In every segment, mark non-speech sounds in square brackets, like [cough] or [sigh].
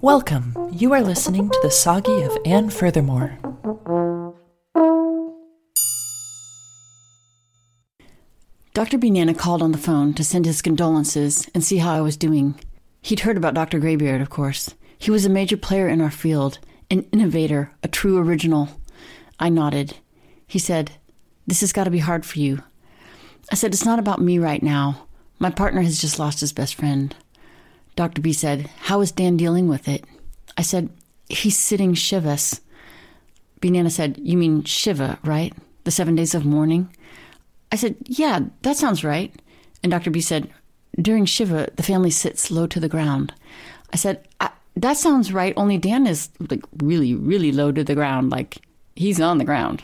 Welcome. You are listening to the Soggy of Anne Furthermore. Dr. Banana called on the phone to send his condolences and see how I was doing. He'd heard about Dr. Graybeard, of course. He was a major player in our field, an innovator, a true original. I nodded. He said, This has got to be hard for you. I said, It's not about me right now. My partner has just lost his best friend. Dr. B said, How is Dan dealing with it? I said, He's sitting Shivas. Banana said, You mean Shiva, right? The seven days of mourning? I said, Yeah, that sounds right. And Dr. B said, During Shiva, the family sits low to the ground. I said, I, That sounds right, only Dan is like really, really low to the ground, like he's on the ground.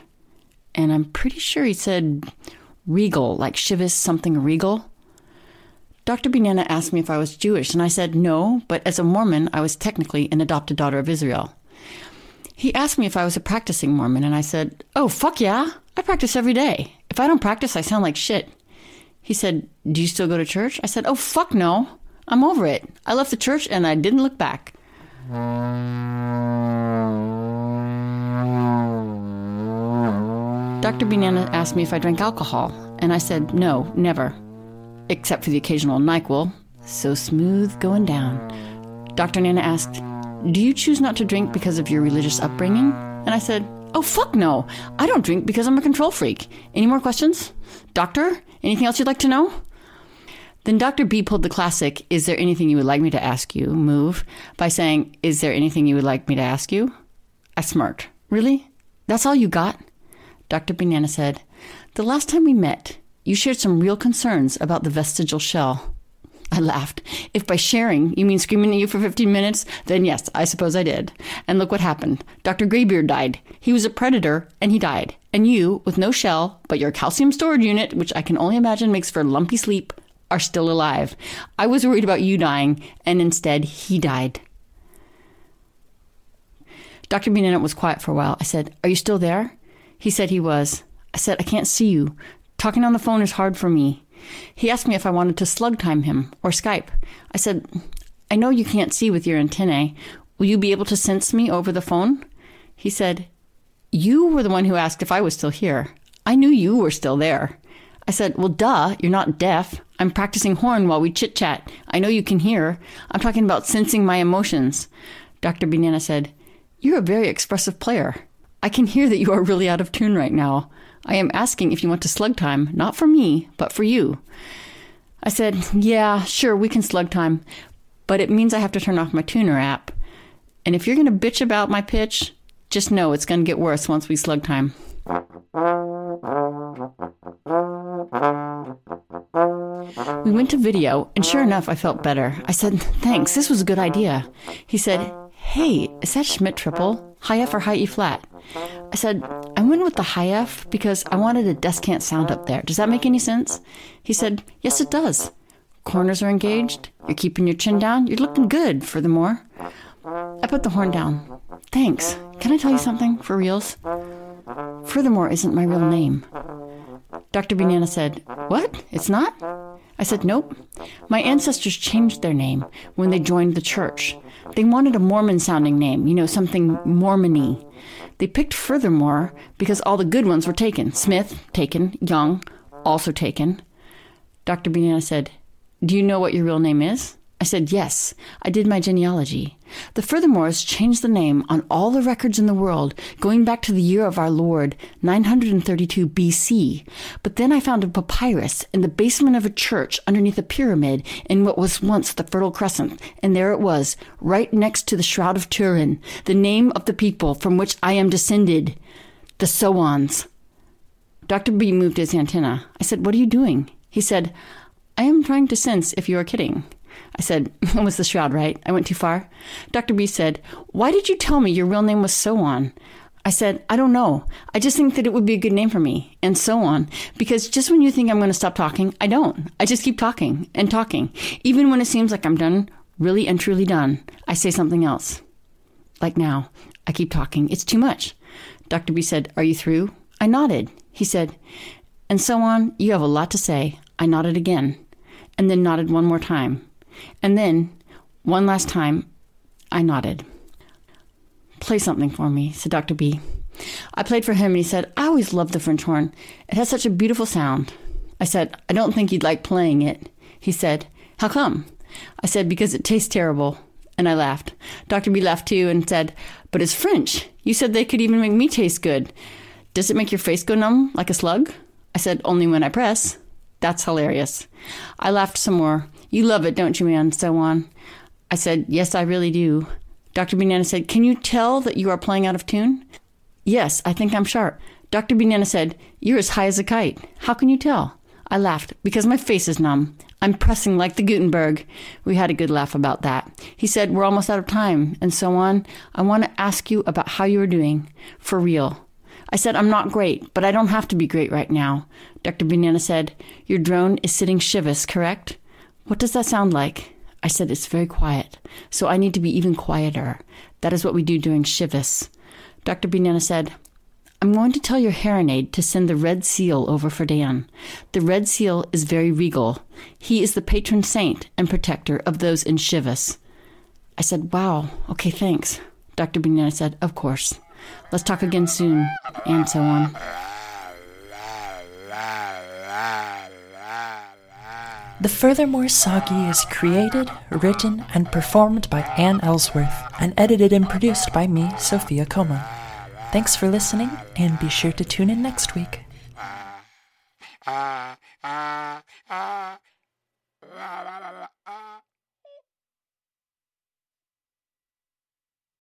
And I'm pretty sure he said regal, like Shiva's something regal. Dr. Banana asked me if I was Jewish, and I said no, but as a Mormon, I was technically an adopted daughter of Israel. He asked me if I was a practicing Mormon, and I said, Oh, fuck yeah, I practice every day. If I don't practice, I sound like shit. He said, Do you still go to church? I said, Oh, fuck no. I'm over it. I left the church and I didn't look back. Dr. Banana asked me if I drank alcohol, and I said, No, never except for the occasional NyQuil. So smooth going down. Dr. Nana asked, Do you choose not to drink because of your religious upbringing? And I said, Oh, fuck no. I don't drink because I'm a control freak. Any more questions? Doctor, anything else you'd like to know? Then Dr. B pulled the classic, Is there anything you would like me to ask you? move by saying, Is there anything you would like me to ask you? I smirked. Really? That's all you got? Dr. Banana said, The last time we met, you shared some real concerns about the vestigial shell. I laughed. If by sharing you mean screaming at you for 15 minutes, then yes, I suppose I did. And look what happened. Dr. Graybeard died. He was a predator, and he died. And you, with no shell, but your calcium storage unit, which I can only imagine makes for lumpy sleep, are still alive. I was worried about you dying, and instead, he died. Dr. Banana was quiet for a while. I said, Are you still there? He said he was. I said, I can't see you. Talking on the phone is hard for me. He asked me if I wanted to slug time him or Skype. I said, I know you can't see with your antennae. Will you be able to sense me over the phone? He said, You were the one who asked if I was still here. I knew you were still there. I said, Well, duh, you're not deaf. I'm practicing horn while we chit chat. I know you can hear. I'm talking about sensing my emotions. Dr. Banana said, You're a very expressive player. I can hear that you are really out of tune right now. I am asking if you want to slug time, not for me, but for you. I said, Yeah, sure, we can slug time, but it means I have to turn off my tuner app. And if you're going to bitch about my pitch, just know it's going to get worse once we slug time. We went to video, and sure enough, I felt better. I said, Thanks, this was a good idea. He said, Hey, is that Schmid triple? High F or high E flat? I said, went with the high F because I wanted a descant sound up there. Does that make any sense? He said, Yes, it does. Corners are engaged. You're keeping your chin down. You're looking good, furthermore. I put the horn down. Thanks. Can I tell you something, for reals? Furthermore isn't my real name. Dr. Banana said, What? It's not? I said, Nope. My ancestors changed their name when they joined the church. They wanted a Mormon sounding name, you know, something Mormony. They picked Furthermore because all the good ones were taken. Smith, taken. Young, also taken. Dr. Banana said, Do you know what your real name is? I said, Yes, I did my genealogy. The Furthermores changed the name on all the records in the world, going back to the year of our Lord, 932 BC. But then I found a papyrus in the basement of a church underneath a pyramid in what was once the Fertile Crescent, and there it was, right next to the Shroud of Turin, the name of the people from which I am descended, the Soans. Dr. B moved his antenna. I said, What are you doing? He said, I am trying to sense if you are kidding. I said, [laughs] It was the shroud, right? I went too far. Dr. B said, Why did you tell me your real name was so on? I said, I don't know. I just think that it would be a good name for me, and so on. Because just when you think I'm going to stop talking, I don't. I just keep talking and talking. Even when it seems like I'm done, really and truly done, I say something else. Like now, I keep talking. It's too much. Dr. B said, Are you through? I nodded. He said, And so on, you have a lot to say. I nodded again, and then nodded one more time. And then, One last time, I nodded. Play something for me, said Dr. B. I played for him and he said, I always loved the French horn. It has such a beautiful sound. I said, I don't think you'd like playing it. He said, How come? I said, Because it tastes terrible. And I laughed. Dr. B laughed too and said, But it's French. You said they could even make me taste good. Does it make your face go numb like a slug? I said, Only when I press. That's hilarious. I laughed some more. You love it, don't you, man? So on. I said, Yes, I really do. Dr. Banana said, Can you tell that you are playing out of tune? Yes, I think I'm sharp. Dr. Banana said, You're as high as a kite. How can you tell? I laughed because my face is numb. I'm pressing like the Gutenberg. We had a good laugh about that. He said, We're almost out of time, and so on. I want to ask you about how you are doing. For real. I said, I'm not great, but I don't have to be great right now. Dr. Banana said, Your drone is sitting shivus, correct? What does that sound like? I said, It's very quiet, so I need to be even quieter. That is what we do during shivus. Dr. Banana said, I'm going to tell your Heronade to send the red seal over for Dan. The red seal is very regal. He is the patron saint and protector of those in Shivas. I said, Wow, okay, thanks. Dr. Banana said, Of course. Let's talk again soon, and so on. The Furthermore Soggy is created, written, and performed by Ann Ellsworth, and edited and produced by me, Sophia Como. Thanks for listening, and be sure to tune in next week. [laughs]